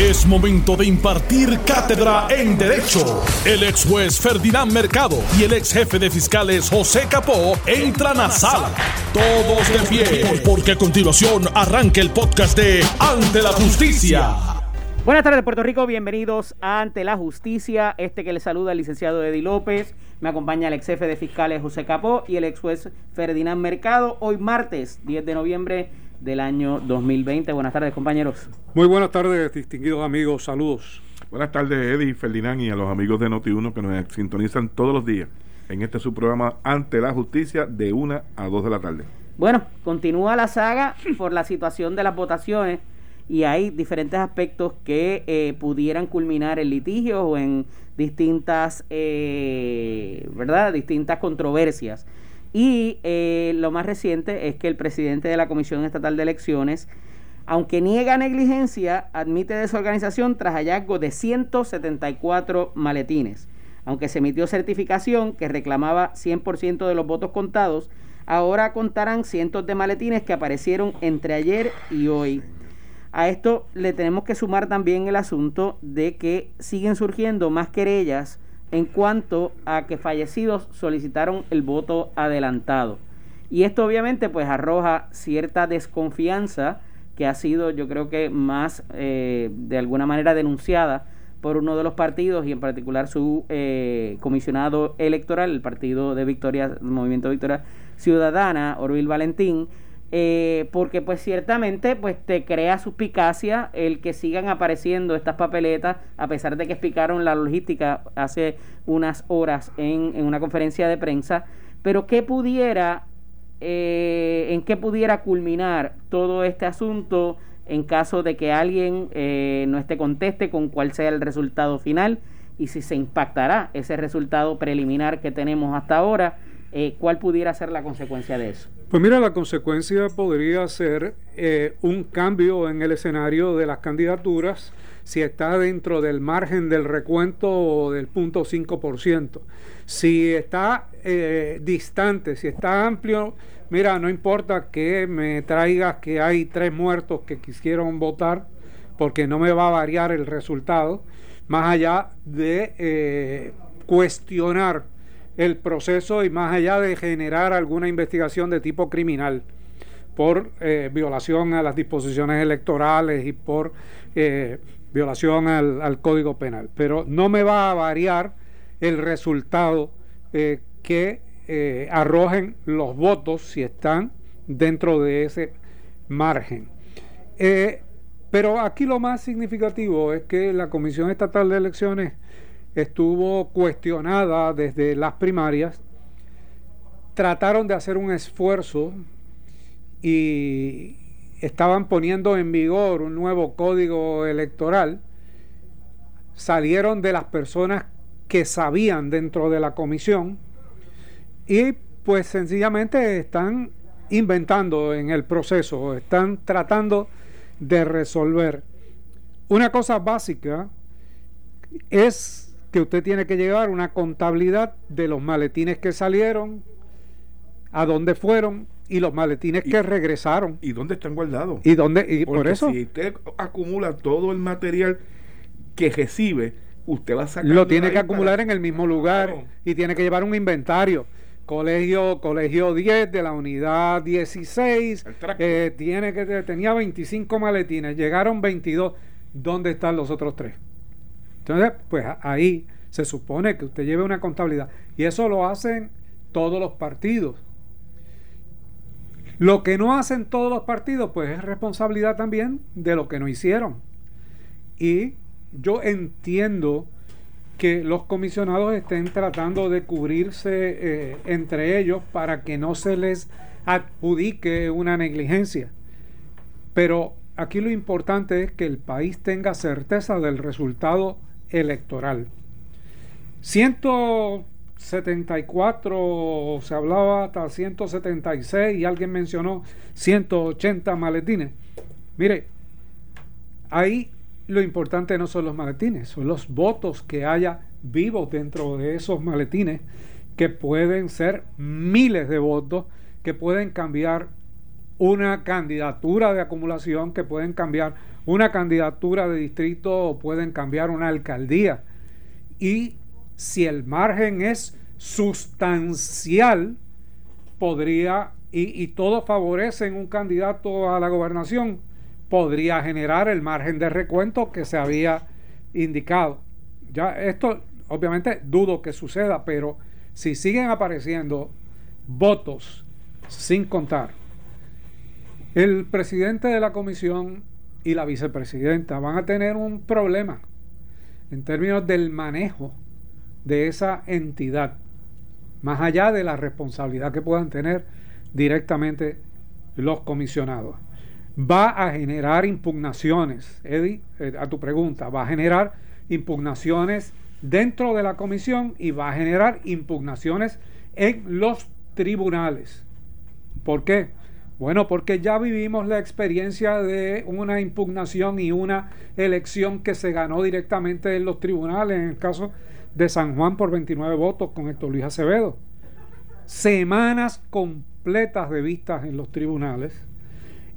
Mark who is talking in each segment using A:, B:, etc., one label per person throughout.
A: Es momento de impartir cátedra en Derecho. El ex juez Ferdinand Mercado y el ex jefe de fiscales José Capó entran a sala. Todos de pie, porque a continuación arranca el podcast de Ante la Justicia.
B: Buenas tardes, Puerto Rico. Bienvenidos a Ante la Justicia. Este que le saluda el licenciado Eddie López. Me acompaña el ex jefe de fiscales José Capó y el ex juez Ferdinand Mercado. Hoy martes 10 de noviembre del año 2020. Buenas tardes, compañeros.
C: Muy buenas tardes, distinguidos amigos. Saludos.
D: Buenas tardes, Eddie, Ferdinand y a los amigos de Noti1 que nos sintonizan todos los días en este su programa Ante la Justicia de 1 a 2 de la tarde.
B: Bueno, continúa la saga por la situación de las votaciones y hay diferentes aspectos que eh, pudieran culminar en litigios o en distintas, eh, ¿verdad? Distintas controversias. Y eh, lo más reciente es que el presidente de la Comisión Estatal de Elecciones, aunque niega negligencia, admite desorganización tras hallazgo de 174 maletines. Aunque se emitió certificación que reclamaba 100% de los votos contados, ahora contarán cientos de maletines que aparecieron entre ayer y hoy. A esto le tenemos que sumar también el asunto de que siguen surgiendo más querellas en cuanto a que fallecidos solicitaron el voto adelantado. Y esto obviamente pues arroja cierta desconfianza que ha sido yo creo que más eh, de alguna manera denunciada por uno de los partidos y en particular su eh, comisionado electoral, el partido de Victoria, Movimiento Victoria Ciudadana, Orville Valentín, eh, porque pues ciertamente pues te crea suspicacia el que sigan apareciendo estas papeletas a pesar de que explicaron la logística hace unas horas en, en una conferencia de prensa. Pero qué pudiera eh, en qué pudiera culminar todo este asunto en caso de que alguien eh, no esté conteste con cuál sea el resultado final y si se impactará ese resultado preliminar que tenemos hasta ahora eh, ¿cuál pudiera ser la consecuencia de eso?
C: Pues mira, la consecuencia podría ser eh, un cambio en el escenario de las candidaturas si está dentro del margen del recuento del punto 5%. Si está eh, distante, si está amplio, mira, no importa que me traigas que hay tres muertos que quisieron votar, porque no me va a variar el resultado, más allá de cuestionar el proceso y más allá de generar alguna investigación de tipo criminal por eh, violación a las disposiciones electorales y por eh, violación al, Código Penal. Pero no me va a variar el resultado eh, que arrojen los votos si están dentro de ese margen. pero aquí lo más significativo es que la Comisión Estatal de Elecciones estuvo cuestionada desde las primarias, trataron de hacer un esfuerzo y estaban poniendo en vigor un nuevo código electoral, salieron de las personas que sabían dentro de la comisión y pues sencillamente están inventando en el proceso, están tratando de resolver. Una cosa básica es que usted tiene que llevar una contabilidad de los maletines que salieron, a dónde fueron y los maletines que regresaron.
D: ¿Y dónde están guardados?
C: ¿Y dónde? Y por eso.
D: Si usted acumula todo el material que recibe, usted va a sacar.
C: Lo tiene que acumular en el mismo lugar y tiene que llevar un inventario. Colegio, colegio 10 de la unidad 16, eh, tiene que tenía 25 maletines, llegaron 22. ¿Dónde están los otros tres? Entonces, pues ahí se supone que usted lleve una contabilidad. Y eso lo hacen todos los partidos. Lo que no hacen todos los partidos, pues es responsabilidad también de lo que no hicieron. Y yo entiendo que los comisionados estén tratando de cubrirse eh, entre ellos para que no se les adjudique una negligencia. Pero aquí lo importante es que el país tenga certeza del resultado electoral. 174, se hablaba hasta 176 y alguien mencionó 180 maletines. Mire, ahí lo importante no son los maletines, son los votos que haya vivos dentro de esos maletines, que pueden ser miles de votos, que pueden cambiar una candidatura de acumulación, que pueden cambiar una candidatura de distrito pueden cambiar una alcaldía. Y si el margen es sustancial, podría, y, y todo favorecen un candidato a la gobernación, podría generar el margen de recuento que se había indicado. Ya esto, obviamente, dudo que suceda, pero si siguen apareciendo votos sin contar, el presidente de la comisión y la vicepresidenta van a tener un problema en términos del manejo de esa entidad, más allá de la responsabilidad que puedan tener directamente los comisionados. Va a generar impugnaciones, Eddie, eh, a tu pregunta, va a generar impugnaciones dentro de la comisión y va a generar impugnaciones en los tribunales. ¿Por qué? Bueno, porque ya vivimos la experiencia de una impugnación y una elección que se ganó directamente en los tribunales, en el caso de San Juan por 29 votos con Héctor Luis Acevedo. Semanas completas de vistas en los tribunales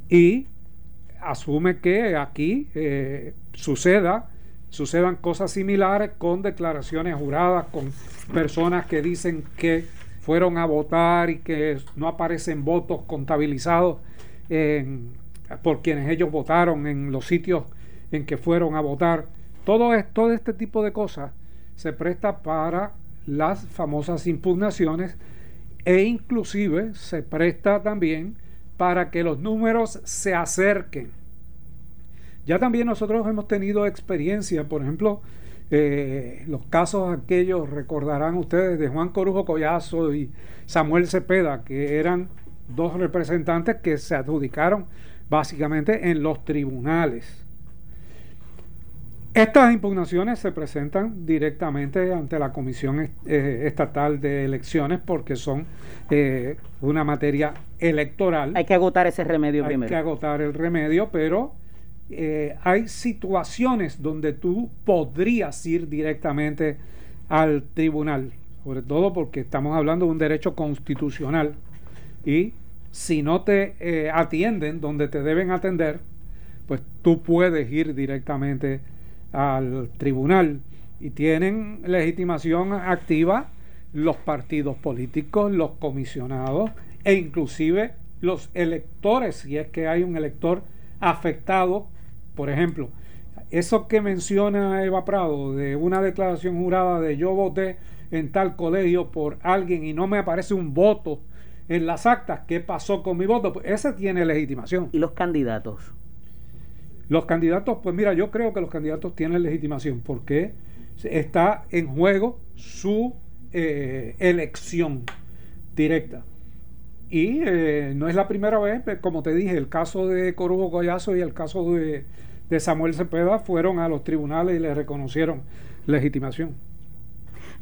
C: y asume que aquí eh, suceda sucedan cosas similares con declaraciones juradas, con personas que dicen que fueron a votar y que no aparecen votos contabilizados por quienes ellos votaron en los sitios en que fueron a votar. Todo, esto, todo este tipo de cosas se presta para las famosas impugnaciones e inclusive se presta también para que los números se acerquen. Ya también nosotros hemos tenido experiencia, por ejemplo, eh, los casos aquellos, recordarán ustedes, de Juan Corujo Collazo y Samuel Cepeda, que eran dos representantes que se adjudicaron básicamente en los tribunales. Estas impugnaciones se presentan directamente ante la Comisión eh, Estatal de Elecciones porque son eh, una materia electoral.
B: Hay que agotar ese remedio
C: primero. Hay que agotar el remedio, pero eh, hay situaciones donde tú podrías ir directamente al tribunal, sobre todo porque estamos hablando de un derecho constitucional y si no te eh, atienden donde te deben atender, pues tú puedes ir directamente al tribunal y tienen legitimación activa los partidos políticos, los comisionados e inclusive los electores, si es que hay un elector afectado por ejemplo, eso que menciona Eva Prado de una declaración jurada de yo voté en tal colegio por alguien y no me aparece un voto en las actas, ¿qué pasó con mi voto? Pues ese tiene legitimación.
B: ¿Y los candidatos?
C: Los candidatos, pues mira, yo creo que los candidatos tienen legitimación porque está en juego su eh, elección directa. Y eh, no es la primera vez, como te dije, el caso de Corujo Collazo y el caso de, de Samuel Cepeda fueron a los tribunales y le reconocieron legitimación.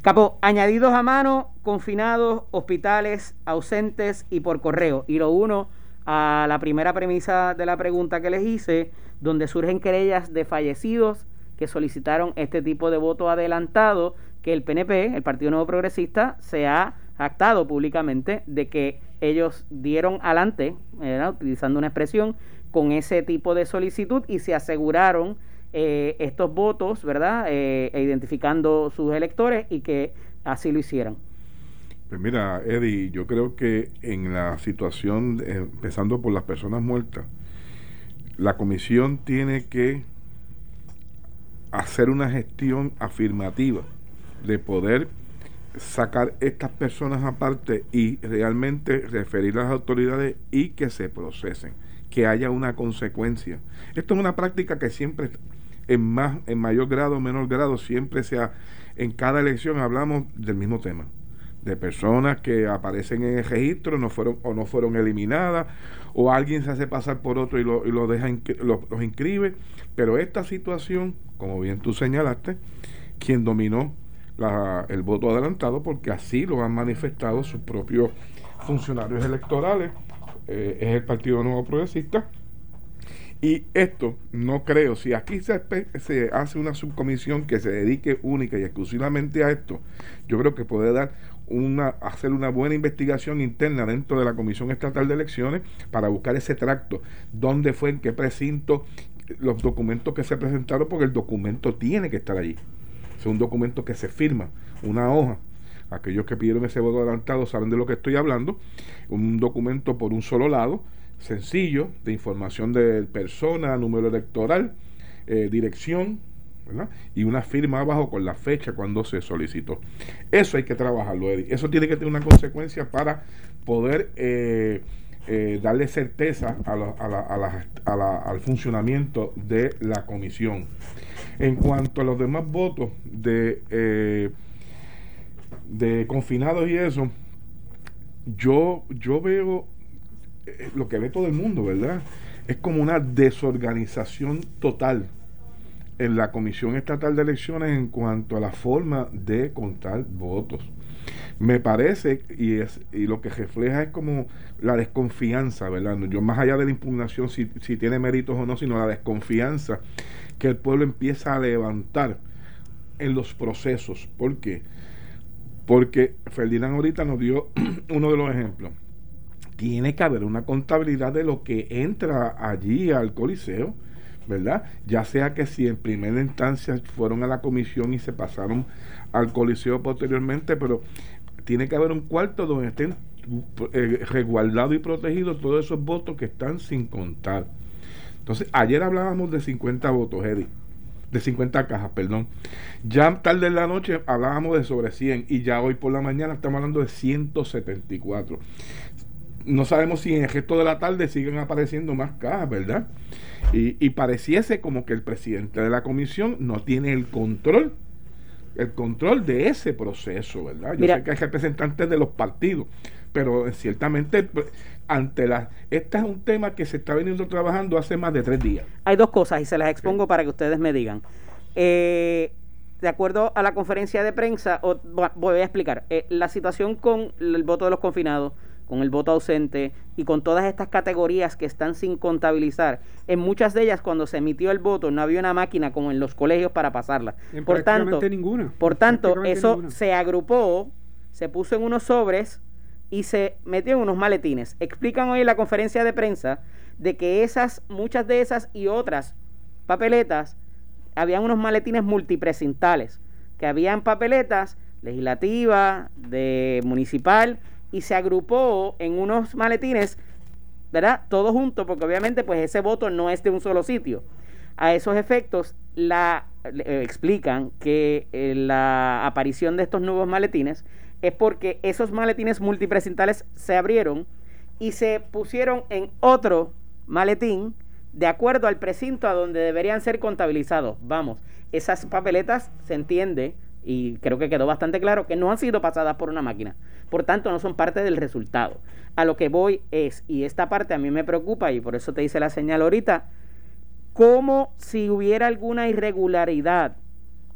B: Capo, añadidos a mano, confinados, hospitales, ausentes y por correo. Y lo uno a la primera premisa de la pregunta que les hice, donde surgen querellas de fallecidos que solicitaron este tipo de voto adelantado, que el PNP, el Partido Nuevo Progresista, se ha actado públicamente de que ellos dieron adelante, utilizando una expresión, con ese tipo de solicitud y se aseguraron eh, estos votos, ¿verdad? Eh, identificando sus electores y que así lo hicieran.
D: Pues mira, Eddie, yo creo que en la situación, empezando por las personas muertas, la comisión tiene que hacer una gestión afirmativa de poder sacar estas personas aparte y realmente referir a las autoridades y que se procesen, que haya una consecuencia. Esto es una práctica que siempre, en más, en mayor grado o menor grado, siempre sea, en cada elección hablamos del mismo tema de personas que aparecen en el registro no fueron o no fueron eliminadas o alguien se hace pasar por otro y lo, y lo deja los inscribe pero esta situación como bien tú señalaste quien dominó el voto adelantado porque así lo han manifestado sus propios funcionarios electorales, eh, es el Partido Nuevo Progresista. Y esto no creo, si aquí se, se, hace una subcomisión que se dedique única y exclusivamente a esto, yo creo que puede dar una, hacer una buena investigación interna dentro de la Comisión Estatal de Elecciones para buscar ese tracto, dónde fue, en qué precinto, los documentos que se presentaron, porque el documento tiene que estar allí. Es un documento que se firma, una hoja. Aquellos que pidieron ese voto adelantado saben de lo que estoy hablando. Un documento por un solo lado, sencillo, de información de persona, número electoral, eh, dirección, y una firma abajo con la fecha cuando se solicitó. Eso hay que trabajarlo, Eddie. Eso tiene que tener una consecuencia para poder eh, eh, darle certeza al funcionamiento de la comisión. En cuanto a los demás votos de, eh, de confinados y eso, yo, yo veo eh, lo que ve todo el mundo, ¿verdad? Es como una desorganización total en la Comisión Estatal de Elecciones en cuanto a la forma de contar votos me parece y es y lo que refleja es como la desconfianza, ¿verdad? Yo más allá de la impugnación si, si tiene méritos o no, sino la desconfianza que el pueblo empieza a levantar en los procesos. ¿Por qué? Porque Ferdinand ahorita nos dio uno de los ejemplos. Tiene que haber una contabilidad de lo que entra allí al coliseo, ¿verdad? Ya sea que si en primera instancia fueron a la comisión y se pasaron al coliseo posteriormente, pero tiene que haber un cuarto donde estén eh, resguardados y protegidos todos esos votos que están sin contar. Entonces, ayer hablábamos de 50 votos, Eddie. De 50 cajas, perdón. Ya tarde en la noche hablábamos de sobre 100 y ya hoy por la mañana estamos hablando de 174. No sabemos si en el resto de la tarde siguen apareciendo más cajas, ¿verdad? Y, y pareciese como que el presidente de la comisión no tiene el control el control de ese proceso, ¿verdad? Yo sé que hay representantes de los partidos, pero ciertamente pues, ante la este es un tema que se está veniendo trabajando hace más de tres días.
B: Hay dos cosas y se las expongo para que ustedes me digan. Eh, de acuerdo a la conferencia de prensa, voy a explicar, eh, la situación con el voto de los confinados con el voto ausente y con todas estas categorías que están sin contabilizar. En muchas de ellas, cuando se emitió el voto, no había una máquina como en los colegios para pasarla. por tanto,
C: ninguna.
B: Por tanto, eso se agrupó, se puso en unos sobres y se metió en unos maletines. Explican hoy en la conferencia de prensa de que esas, muchas de esas y otras papeletas, habían unos maletines multipresentales, que habían papeletas legislativas, de municipal, y se agrupó en unos maletines, ¿verdad? Todos juntos, porque obviamente pues ese voto no es de un solo sitio. A esos efectos, la, eh, explican que eh, la aparición de estos nuevos maletines es porque esos maletines multipresentales se abrieron y se pusieron en otro maletín de acuerdo al precinto a donde deberían ser contabilizados. Vamos, esas papeletas se entiende y creo que quedó bastante claro que no han sido pasadas por una máquina. Por tanto, no son parte del resultado. A lo que voy es, y esta parte a mí me preocupa y por eso te hice la señal ahorita, como si hubiera alguna irregularidad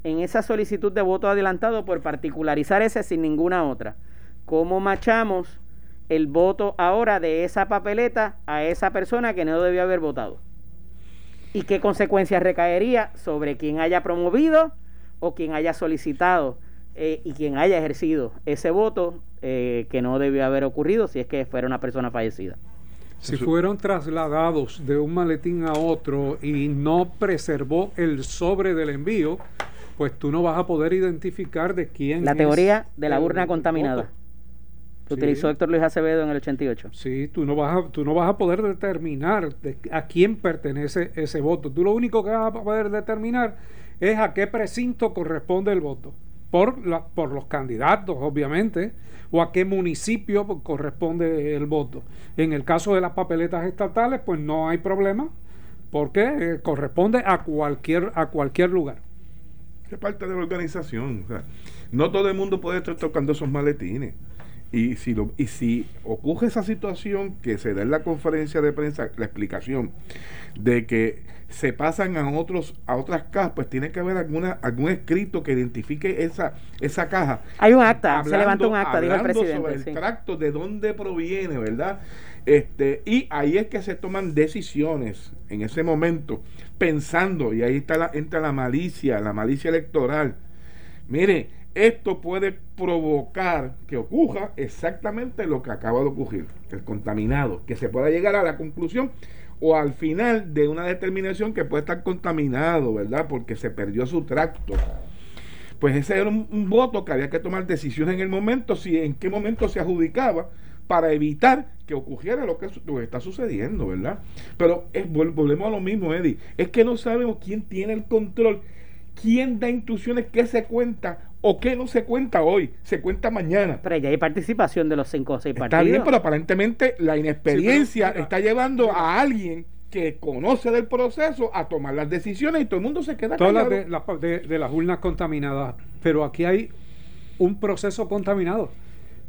B: en esa solicitud de voto adelantado por particularizar ese sin ninguna otra. ¿Cómo machamos el voto ahora de esa papeleta a esa persona que no debió haber votado? ¿Y qué consecuencias recaería sobre quien haya promovido o quien haya solicitado eh, y quien haya ejercido ese voto eh, que no debió haber ocurrido si es que fuera una persona fallecida.
C: Si fueron trasladados de un maletín a otro y no preservó el sobre del envío, pues tú no vas a poder identificar de quién
B: La teoría de la urna contaminada. Que utilizó Héctor Luis Acevedo en el 88.
C: Sí, tú no vas a, tú no vas a poder determinar a quién pertenece ese voto. Tú lo único que vas a poder determinar es a qué precinto corresponde el voto. Por, la, por los candidatos, obviamente, o a qué municipio corresponde el voto. En el caso de las papeletas estatales, pues no hay problema, porque eh, corresponde a cualquier, a cualquier lugar.
D: Es parte de la organización. no todo el mundo puede estar tocando esos maletines. Y si, lo, y si ocurre esa situación que se da en la conferencia de prensa, la explicación de que se pasan a otros a otras cajas, pues tiene que haber alguna algún escrito que identifique esa esa caja.
B: Hay un acta, se levanta un acta, dijo el presidente.
D: Sobre el tracto de dónde proviene, ¿verdad? Este, y ahí es que se toman decisiones en ese momento, pensando, y ahí está la, entra la malicia, la malicia electoral. Mire, esto puede provocar que ocurra exactamente lo que acaba de ocurrir, el contaminado, que se pueda llegar a la conclusión o al final de una determinación que puede estar contaminado, ¿verdad? Porque se perdió su tracto. Pues ese era un, voto que había que tomar decisiones en el momento, si en qué momento se adjudicaba para evitar que ocurriera lo que, está sucediendo, ¿verdad? Pero volvemos a lo mismo, Eddie. Es que no sabemos quién tiene el control, quién da instrucciones, qué se cuenta o qué no se cuenta hoy, se cuenta mañana.
B: Pero ya hay participación de los cinco o seis partidos.
D: Está bien, pero aparentemente la inexperiencia está llevando a alguien que conoce del proceso a tomar las decisiones y todo el mundo se queda
C: Todas de, de, las urnas contaminadas, pero aquí hay un proceso contaminado,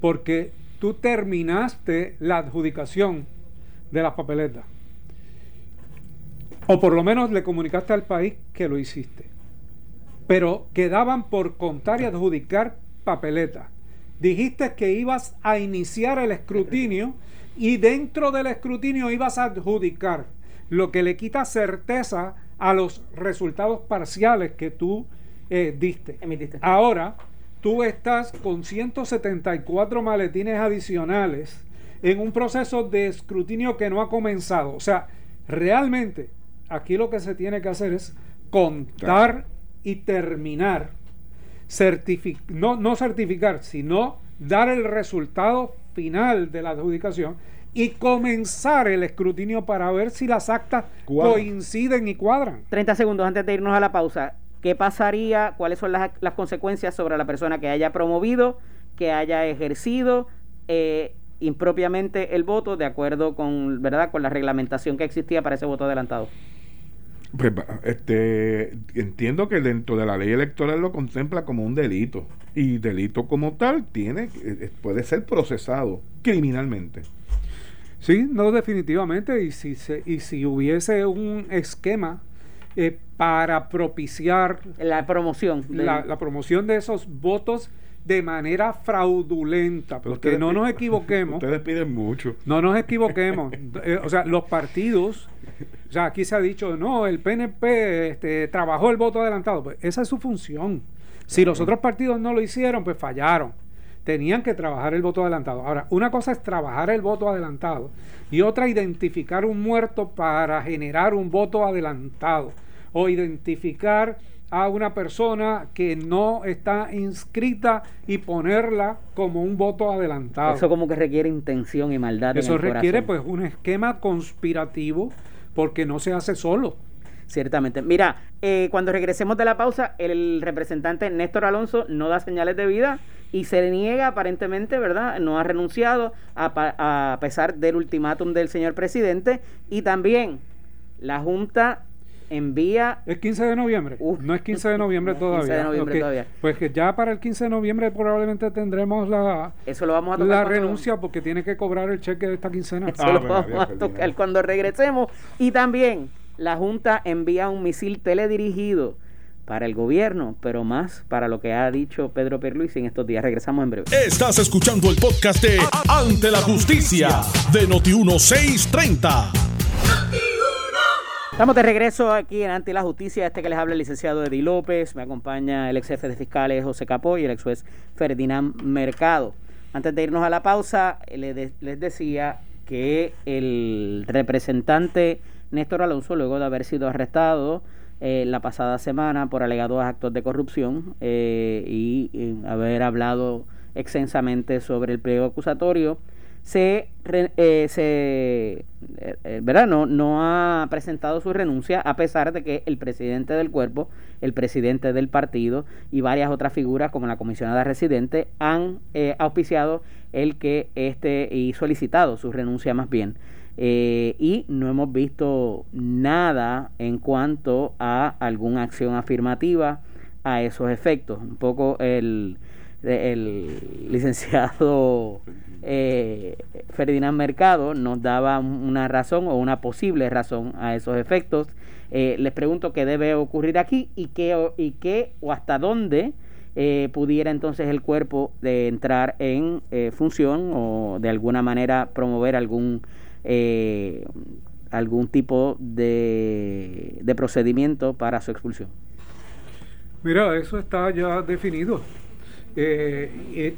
C: porque tú terminaste la adjudicación de las papeletas. O por lo menos le comunicaste al país que lo hiciste. Pero quedaban por contar y adjudicar papeletas. Dijiste que ibas a iniciar el escrutinio y dentro del escrutinio ibas a adjudicar, lo que le quita certeza a los resultados parciales que tú eh, diste. Emitiste. Ahora, tú estás con 174 maletines adicionales en un proceso de escrutinio que no ha comenzado. O sea, realmente aquí lo que se tiene que hacer es contar y terminar, no, no certificar, sino dar el resultado final de la adjudicación y comenzar el escrutinio para ver si las actas coinciden y cuadran.
B: 30 segundos antes de irnos a la pausa. ¿Qué pasaría? ¿Cuáles son las, consecuencias sobre la persona que haya promovido, que haya ejercido eh, impropiamente el voto de acuerdo con, ¿verdad? con la reglamentación que existía para ese voto adelantado?
D: Pues, este, entiendo que dentro de la ley electoral lo contempla como un delito y delito como tal tiene eh, puede ser procesado criminalmente.
C: Sí, no definitivamente y si se, y si hubiese un esquema eh, para propiciar
B: la promoción
C: la, promoción de esos votos de manera fraudulenta, porque no nos equivoquemos.
D: Ustedes piden mucho.
C: No nos equivoquemos. Eh, o sea, los partidos, o sea, aquí se ha dicho, no, el PNP este, trabajó el voto adelantado. Pues esa es su función. Si los otros partidos no lo hicieron, pues fallaron. Tenían que trabajar el voto adelantado. Ahora, una cosa es trabajar el voto adelantado y otra identificar un muerto para generar un voto adelantado o identificar a una persona que no está inscrita y ponerla como un voto adelantado.
B: Eso como que requiere intención y maldad.
C: Eso requiere pues un esquema conspirativo porque no se hace solo.
B: Ciertamente. Mira, eh, cuando regresemos de la pausa, el representante Néstor Alonso no da señales de vida y se niega aparentemente, ¿verdad? No ha renunciado a, a pesar del ultimátum del señor presidente y también la Junta envía...
C: Es 15 de noviembre. no es 15 de noviembre todavía. 15
B: de noviembre todavía.
C: Pues que ya para el 15 de noviembre probablemente tendremos la,
B: Eso lo vamos a
C: la renuncia porque tiene que cobrar el cheque de esta quincena.
B: Eso lo ah, vamos a tocar cuando regresemos. Y también la Junta envía un misil teledirigido para el gobierno, pero más para lo que ha dicho Pedro Pierluisi en estos días. Regresamos en breve.
A: Estás escuchando el podcast de Ante la Justicia de Noti1630.
B: Estamos de regreso aquí en Ante la Justicia. Este que les habla el licenciado Eddie López. Me acompaña el ex jefe de fiscales José Capó y el ex juez Ferdinand Mercado. Antes de irnos a la pausa, les, decía que el representante Néstor Alonso, luego de haber sido arrestado eh, la pasada semana por alegados actos de corrupción eh, y, y haber hablado extensamente sobre el pliego acusatorio, se, eh, se eh, eh, ¿verdad? No, no ha presentado su renuncia a pesar de que el presidente del cuerpo, el presidente del partido y varias otras figuras como la comisionada residente han auspiciado el que este y solicitado su renuncia más bien. y no hemos visto nada en cuanto a alguna acción afirmativa a esos efectos. Un poco el, el licenciado eh, Ferdinand Mercado nos daba una razón o una posible razón a esos efectos. Eh, les pregunto qué debe ocurrir aquí y qué, y qué o hasta dónde eh, pudiera entonces el cuerpo de entrar en eh, función o de alguna manera promover algún algún tipo de, de procedimiento para su expulsión.
C: Mira, eso está ya definido. Eh,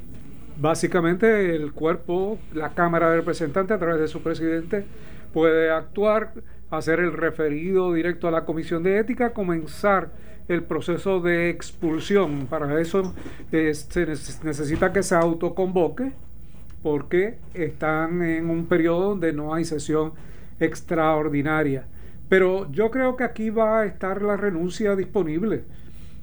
C: Básicamente el cuerpo, la Cámara de Representantes a través de su presidente puede actuar hacer el referido directo a la Comisión de Ética, comenzar el proceso de expulsión. Para eso eh, se necesita que se autoconvoque porque están en un periodo donde no hay sesión extraordinaria. Pero yo creo que aquí va a estar la renuncia disponible.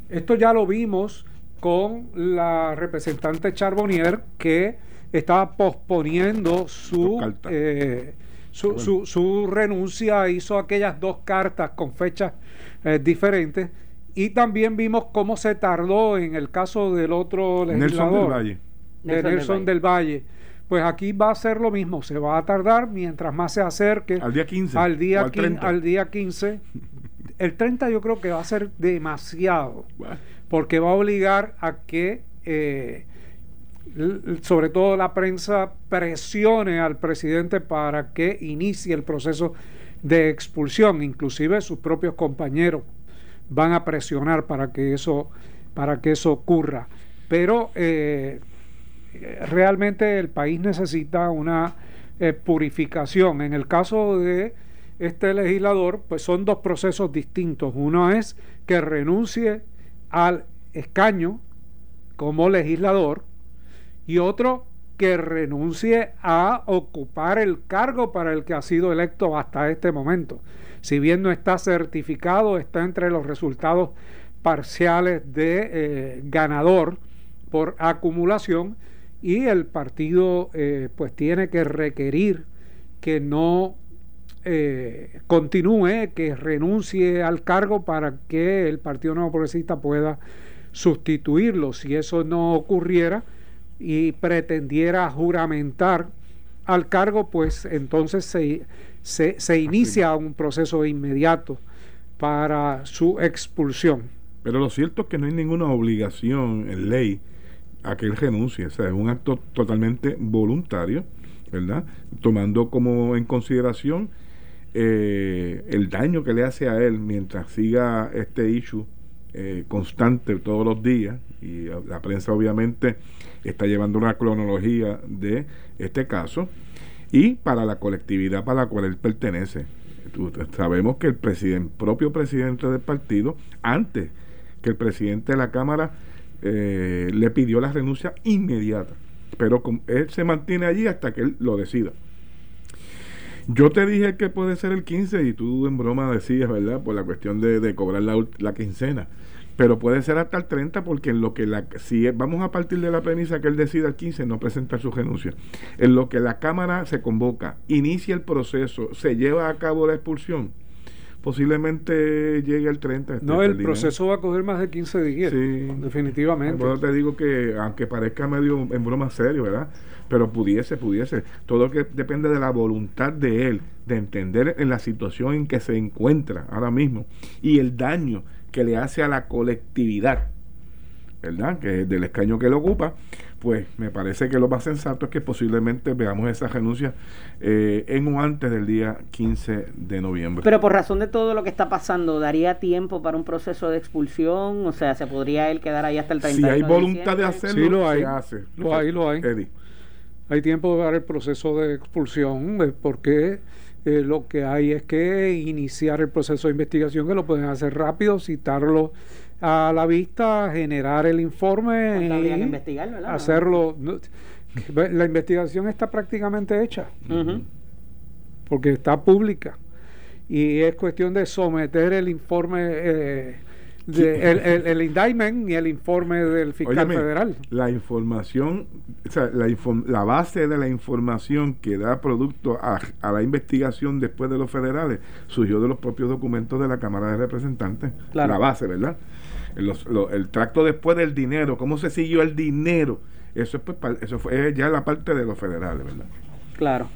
C: Esto ya lo vimos con la representante Charbonnier que estaba posponiendo su, eh, su, su, renuncia, hizo aquellas dos cartas con fechas eh, diferentes. Y también vimos cómo se tardó en el caso del otro legislador, Nelson del Valle. De Nelson, del Valle. Pues aquí va a ser lo mismo, se va a tardar mientras más se acerque
D: al día 15,
C: al día, al, día 15. El 30 yo creo que va a ser demasiado, porque va a obligar a que eh, sobre todo la prensa presione al presidente para que inicie el proceso de expulsión, inclusive sus propios compañeros van a presionar para que eso para que eso ocurra. Pero eh, realmente el país necesita una eh, purificación. En el caso de este legislador, pues son dos procesos distintos. Uno es que renuncie al escaño como legislador y otro que renuncie a ocupar el cargo para el que ha sido electo hasta este momento. Si bien no está certificado, está entre los resultados parciales de eh, ganador por acumulación y el partido eh, pues tiene que requerir que no eh, continúe, que renuncie al cargo para que el Partido Nuevo Progresista pueda sustituirlo. Si eso no ocurriera, y pretendiera juramentar al cargo, pues entonces se, se, inicia un proceso inmediato para su expulsión.
D: Pero lo cierto es que no hay ninguna obligación en ley a que él renuncie, o sea, es un acto totalmente voluntario, ¿verdad? Tomando como en consideración eh, el daño que le hace a él mientras siga este issue eh, constante todos los días, y la prensa obviamente está llevando una cronología de este caso y para la colectividad para la cual él pertenece. Sabemos que el presidente, propio presidente del partido, antes que el presidente de la Cámara eh, le pidió la renuncia inmediata, pero él se mantiene allí hasta que él lo decida. Yo te dije que puede ser el 15 y tú en broma decías, ¿verdad? Por la cuestión de, cobrar la, la quincena pero puede ser hasta el 30 porque en lo que la si vamos a partir de la premisa que él decida el 15 no presentar su renuncia en lo que la cámara se convoca inicia el proceso se lleva a cabo la expulsión posiblemente llegue el 30
C: no el proceso va a coger más de 15 días sí, definitivamente.
D: Bueno te digo que aunque parezca medio en broma serio verdad pero pudiese pudiese. Todo que depende de la voluntad de él de entender en la situación en que se encuentra ahora mismo y el daño que le hace a la colectividad, ¿verdad? Que es del escaño que él ocupa, pues me parece que lo más sensato es que posiblemente veamos esa renuncia eh, en o antes del día 15 de noviembre.
B: Pero por razón de todo lo que está pasando, ¿daría tiempo para un proceso de expulsión? O sea, ¿se podría él quedar ahí hasta el 30
D: Si hay voluntad de hacerlo,
C: sí, lo hay.
D: se hace.
C: Lo hay, lo hay. Hay tiempo para el proceso de expulsión, eh, porque eh, lo que hay es que iniciar el proceso de investigación, que lo pueden hacer rápido, citarlo a la vista, generar el informe
B: y
C: hacerlo. La investigación está prácticamente hecha, porque está pública. Y es cuestión de someter el informe eh, el, el, indictment y el informe del fiscal federal.
D: La información, o sea, la, la, base de la información que da producto a, la investigación después de los federales surgió de los propios documentos de la Cámara de Representantes. La base, ¿verdad? el tracto después del dinero, cómo se siguió el dinero. Eso, pues, eso fue ya la parte de los federales, ¿verdad?
B: Claro.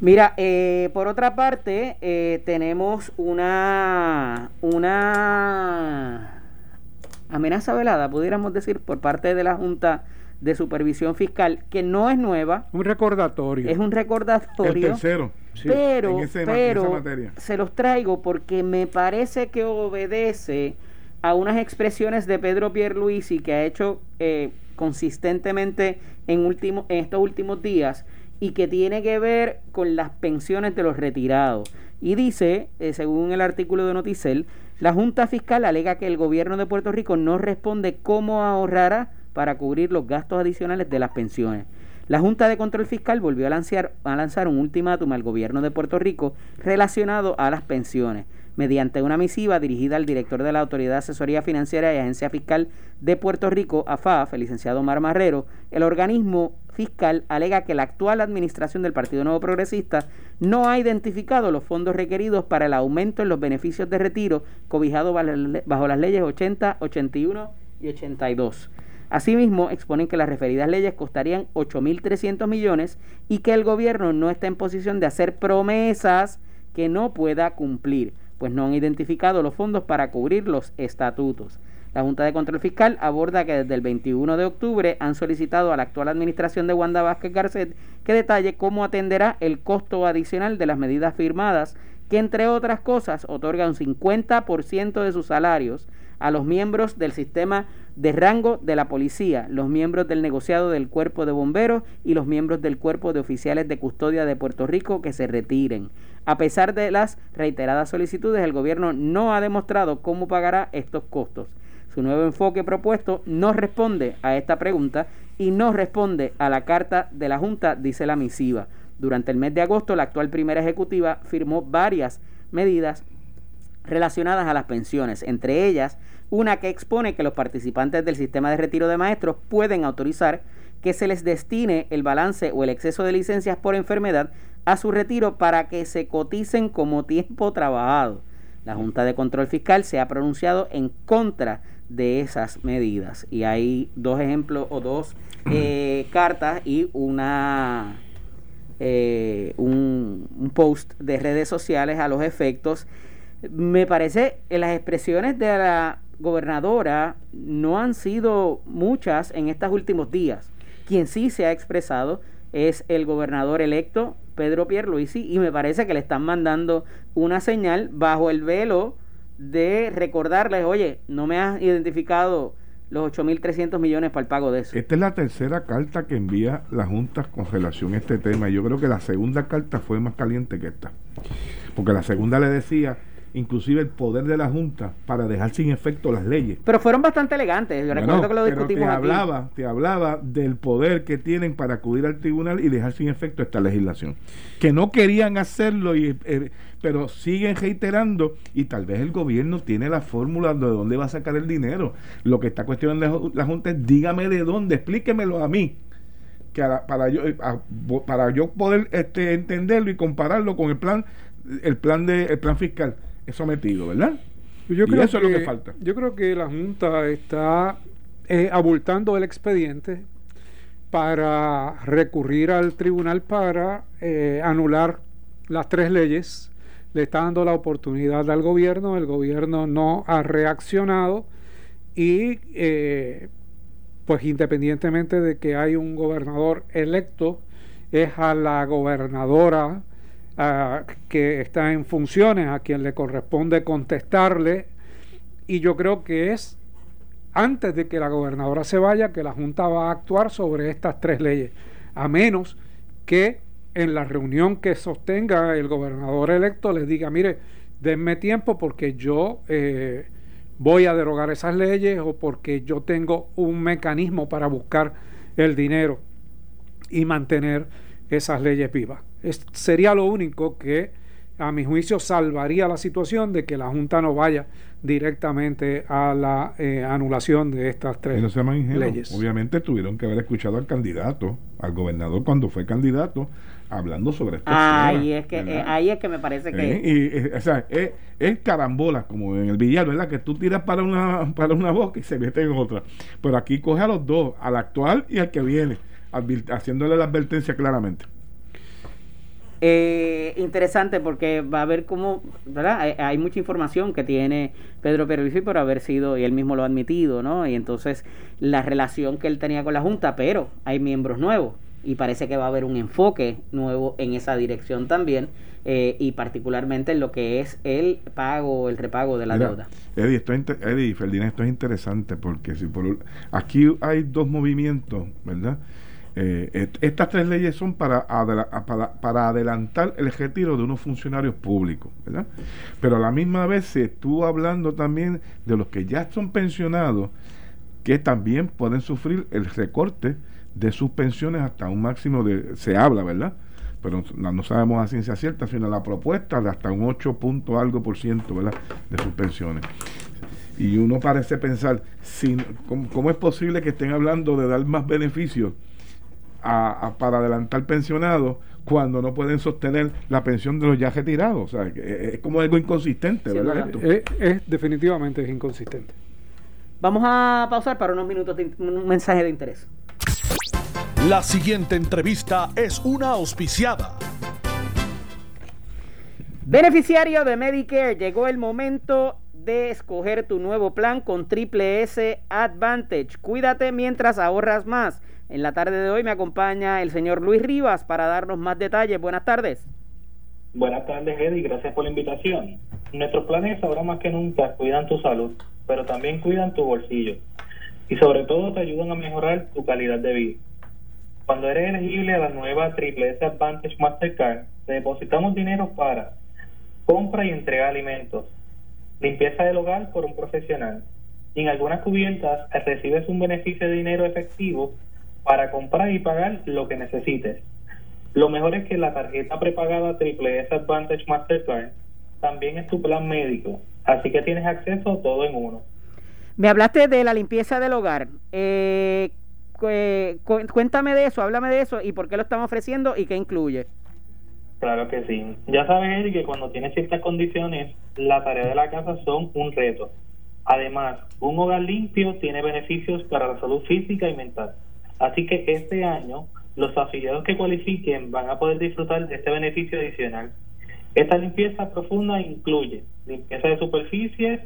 B: Mira, eh, por otra parte, eh, tenemos una, una amenaza velada, pudiéramos decir, por parte de la Junta de Supervisión Fiscal, que no es nueva.
C: Un recordatorio.
B: Es un recordatorio. El
D: tercero.
B: pero, pero se los traigo porque me parece que obedece a unas expresiones de Pedro Pierluisi que ha hecho eh, consistentemente en, último, en estos últimos días y que tiene que ver con las pensiones de los retirados. Y dice, eh, según el artículo de Noticel, la Junta Fiscal alega que el gobierno de Puerto Rico no responde cómo ahorrará para cubrir los gastos adicionales de las pensiones. La Junta de Control Fiscal volvió a lanzar, a lanzar un ultimátum al gobierno de Puerto Rico relacionado a las pensiones. Mediante una misiva dirigida al director de la Autoridad de Asesoría Financiera y Agencia Fiscal de Puerto Rico, AFAF, el licenciado Omar Marrero, el organismo fiscal alega que la actual administración del Partido Nuevo Progresista no ha identificado los fondos requeridos para el aumento en los beneficios de retiro cobijado bajo las leyes 80, 81 y 82. Asimismo, exponen que las referidas leyes costarían 8.300 millones y que el gobierno no está en posición de hacer promesas que no pueda cumplir, pues no han identificado los fondos para cubrir los estatutos. La Junta de Control Fiscal aborda que desde el 21 de octubre han solicitado a la actual administración de Wanda Vázquez Garcet que detalle cómo atenderá el costo adicional de las medidas firmadas que entre otras cosas otorgan un 50% de sus salarios a los miembros del sistema de rango de la policía, los miembros del negociado del cuerpo de bomberos y los miembros del cuerpo de oficiales de custodia de Puerto Rico que se retiren. A pesar de las reiteradas solicitudes, el gobierno no ha demostrado cómo pagará estos costos. Su nuevo enfoque propuesto no responde a esta pregunta y no responde a la carta de la Junta, dice la misiva. Durante el mes de agosto, la actual primera ejecutiva firmó varias medidas relacionadas a las pensiones, entre ellas una que expone que los participantes del sistema de retiro de maestros pueden autorizar que se les destine el balance o el exceso de licencias por enfermedad a su retiro para que se coticen como tiempo trabajado. La Junta de Control Fiscal se ha pronunciado en contra de esas medidas y hay dos ejemplos o dos eh, cartas y una eh, un, un post de redes sociales a los efectos me parece que las expresiones de la gobernadora no han sido muchas en estos últimos días. Quien sí se ha expresado es el gobernador electo Pedro Pierluisi y me parece que le están mandando una señal bajo el velo de recordarles, oye, no me has identificado los 8.300 millones para el pago de eso.
D: Esta es la tercera carta que envía la Junta con relación a este tema. Yo creo que la segunda carta fue más caliente que esta. Porque la segunda le decía inclusive el poder de la Junta para dejar sin efecto las leyes.
B: Pero fueron bastante elegantes, yo recuerdo que lo discutimos
D: te hablaba, Te hablaba del poder que tienen para acudir al tribunal y dejar sin efecto esta legislación. Que no querían hacerlo, y, eh, pero siguen reiterando y tal vez el gobierno tiene la fórmula de dónde va a sacar el dinero. Lo que está cuestionando la Junta es dígame de dónde, explíquemelo a mí. Que para yo para yo poder este, entenderlo y compararlo con el plan el plan de el plan fiscal sometido, ¿verdad?
C: Yo creo eso que, es lo que falta. Yo creo que la Junta está eh, abultando el expediente para recurrir al tribunal para eh, anular las tres leyes. Le está dando la oportunidad al gobierno, el gobierno no ha reaccionado y eh, pues independientemente de que hay un gobernador electo, es a la gobernadora que está en funciones, a quien le corresponde contestarle, y yo creo que es antes de que la gobernadora se vaya que la Junta va a actuar sobre estas tres leyes, a menos que en la reunión que sostenga el gobernador electo les diga, mire, denme tiempo porque yo eh, voy a derogar esas leyes o porque yo tengo un mecanismo para buscar el dinero y mantener esas leyes vivas sería lo único que a mi juicio salvaría la situación de que la Junta no vaya directamente a la eh, anulación de estas tres leyes.
D: Obviamente tuvieron que haber escuchado al candidato, al gobernador cuando fue candidato, hablando sobre esto.
B: ahí es que eh, ahí es que me parece que
D: eh, o sea, es, es, carambola como en el billar verdad que tú tiras para una para una boca y se mete en otra pero aquí coge a los dos al actual y al que viene haciéndole la advertencia claramente
B: eh, interesante porque va a ver cómo, ¿verdad? Hay, mucha información que tiene Pedro Pierluisi por haber sido, y él mismo lo ha admitido, ¿no? Y entonces la relación que él tenía con la Junta, pero hay miembros nuevos y parece que va a haber un enfoque nuevo en esa dirección también eh, y particularmente en lo que es el pago, el repago de la deuda.
D: Eddie, esto Eddie Ferdinand, esto es interesante porque si por aquí hay dos movimientos, ¿verdad? Eh, estas tres leyes son para, para, adelantar el retiro de unos funcionarios públicos, ¿verdad? Pero a la misma vez se estuvo hablando también de los que ya son pensionados, que también pueden sufrir el recorte de sus pensiones hasta un máximo de, se habla, ¿verdad? Pero no, sabemos a ciencia cierta, sino la propuesta de hasta un 8 punto algo por ciento, ¿verdad? De sus pensiones. Y uno parece pensar, ¿cómo, es posible que estén hablando de dar más beneficios para adelantar pensionados cuando no pueden sostener la pensión de los ya retirados? O sea, es como algo inconsistente, ¿verdad?
C: Es, definitivamente es inconsistente.
B: Vamos a pausar para unos minutos de un mensaje de interés.
A: La siguiente entrevista es una auspiciada.
B: Beneficiario de Medicare, llegó el momento de escoger tu nuevo plan con Triple S Advantage. Cuídate mientras ahorras más. En la tarde de hoy me acompaña el señor Luis Rivas para darnos más detalles. Buenas tardes.
E: Buenas tardes, Eddie. Gracias por la invitación. Nuestros planes ahora más que nunca cuidan tu salud, pero también cuidan tu bolsillo. Y sobre todo te ayudan a mejorar tu calidad de vida. Cuando eres elegible a la nueva Triple S Advantage Mastercard, te depositamos dinero para compra y entrega de alimentos, limpieza del hogar por un profesional. Y en algunas cubiertas recibes un beneficio de dinero efectivo para comprar y pagar lo que necesites. Lo mejor es que la tarjeta prepagada Triple S Advantage Mastercard también es tu plan médico, así que tienes acceso a todo en uno.
B: Me hablaste de la limpieza del hogar. Eh, cuéntame de eso, háblame de eso y por qué lo están ofreciendo y qué incluye.
E: Claro que sí. Ya sabes, Eric, que cuando tienes ciertas condiciones, la tarea de la casa son un reto. Además, un hogar limpio tiene beneficios para la salud física y mental. Así que este año, los afiliados que cualifiquen van a poder disfrutar de este beneficio adicional. Esta limpieza profunda incluye limpieza de superficies,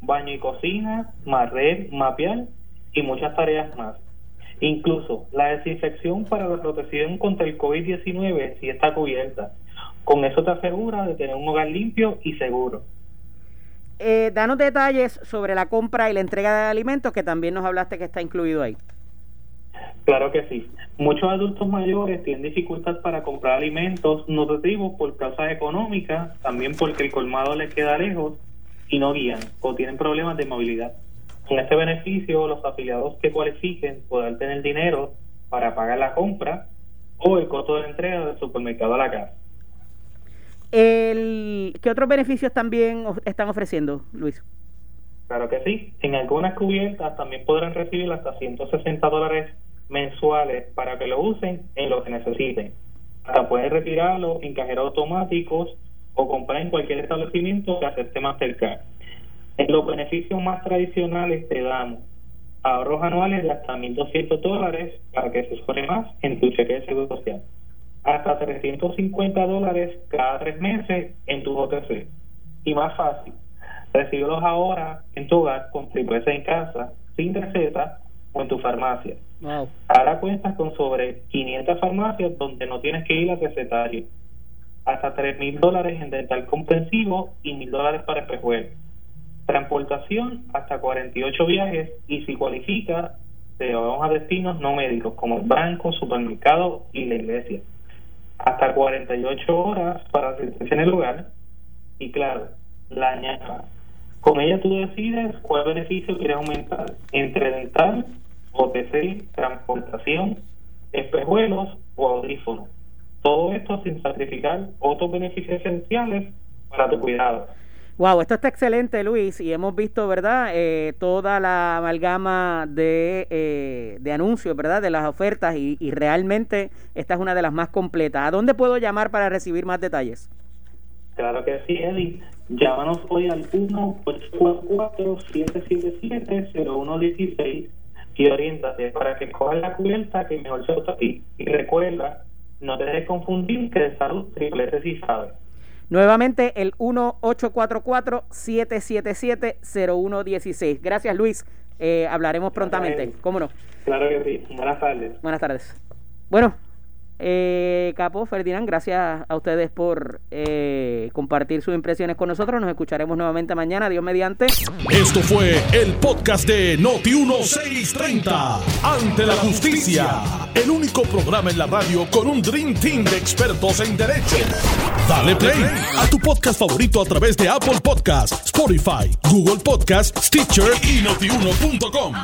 E: baño y cocina, marrer, mapear y muchas tareas más. Incluso la desinfección para la protección contra el COVID-19 si está cubierta. Con eso te asegura de tener un hogar limpio y seguro.
B: Eh, danos detalles sobre la compra y la entrega de alimentos que también nos hablaste que está incluido ahí.
E: Claro que sí. Muchos adultos mayores tienen dificultad para comprar alimentos nutritivos por causas económicas, también porque el colmado les queda lejos y no guían o tienen problemas de movilidad. Con este beneficio, los afiliados que cualifiquen podrán tener dinero para pagar la compra o el costo de la entrega del supermercado a la casa.
B: El, ¿Qué otros beneficios también están ofreciendo, Luis?
E: Claro que sí. En algunas cubiertas también podrán recibir hasta 160 dólares mensuales para que lo usen en lo que necesiten. Hasta pueden retirarlo en cajeros automáticos o comprar en cualquier establecimiento que acepte Mastercard. En los beneficios más tradicionales te damos ahorros anuales de hasta 1.200 dólares para que se escore más en tu cheque de seguro social. Hasta 350 dólares cada tres meses en tu OTC. Y más fácil, recíbelos ahora en tu hogar con triple en casa, sin receta o en tu farmacia. Ahora cuentas con sobre 500 farmacias donde no tienes que ir a recetario. Hasta 3.000 dólares en dental comprensivo y 1.000 dólares para espejuelos transportación hasta 48 viajes y si cualifica, te vamos a destinos no médicos como banco, supermercado y la iglesia. Hasta 48 horas para asistencia en el lugar y claro, la añada. Con ella tú decides cuál beneficio quieres aumentar, entre dental, OTC, transportación, espejuelos o audífonos. Todo esto sin sacrificar otros beneficios esenciales para tu cuidado.
B: Wow, esto está excelente, Luis, y hemos visto, ¿verdad? Eh, toda la amalgama de, eh, de anuncios, ¿verdad? De las ofertas y, y, realmente esta es una de las más completas. ¿A dónde puedo llamar para recibir más detalles?
E: Claro que sí, Eddie. Llámanos hoy al 1-844-777-0116 y oriéntate para que cojas la cubierta que mejor se usa a ti. Y recuerda, no te dejes confundir que de salud triple sí sabe.
B: Nuevamente el 1844-777-0116. Gracias Luis, eh, hablaremos prontamente, ¿cómo no?
E: Claro que sí, buenas tardes.
B: Buenas tardes. Bueno, eh, Capo, Ferdinand, gracias a ustedes por eh, compartir sus impresiones con nosotros. Nos escucharemos nuevamente mañana, Dios mediante.
A: Esto fue el podcast de Noti1630. Ante la justicia. El único programa en la radio con un Dream Team de expertos en derecho. Dale play a tu podcast favorito a través de Apple Podcasts, Spotify, Google Podcasts, Stitcher y notiuno.com.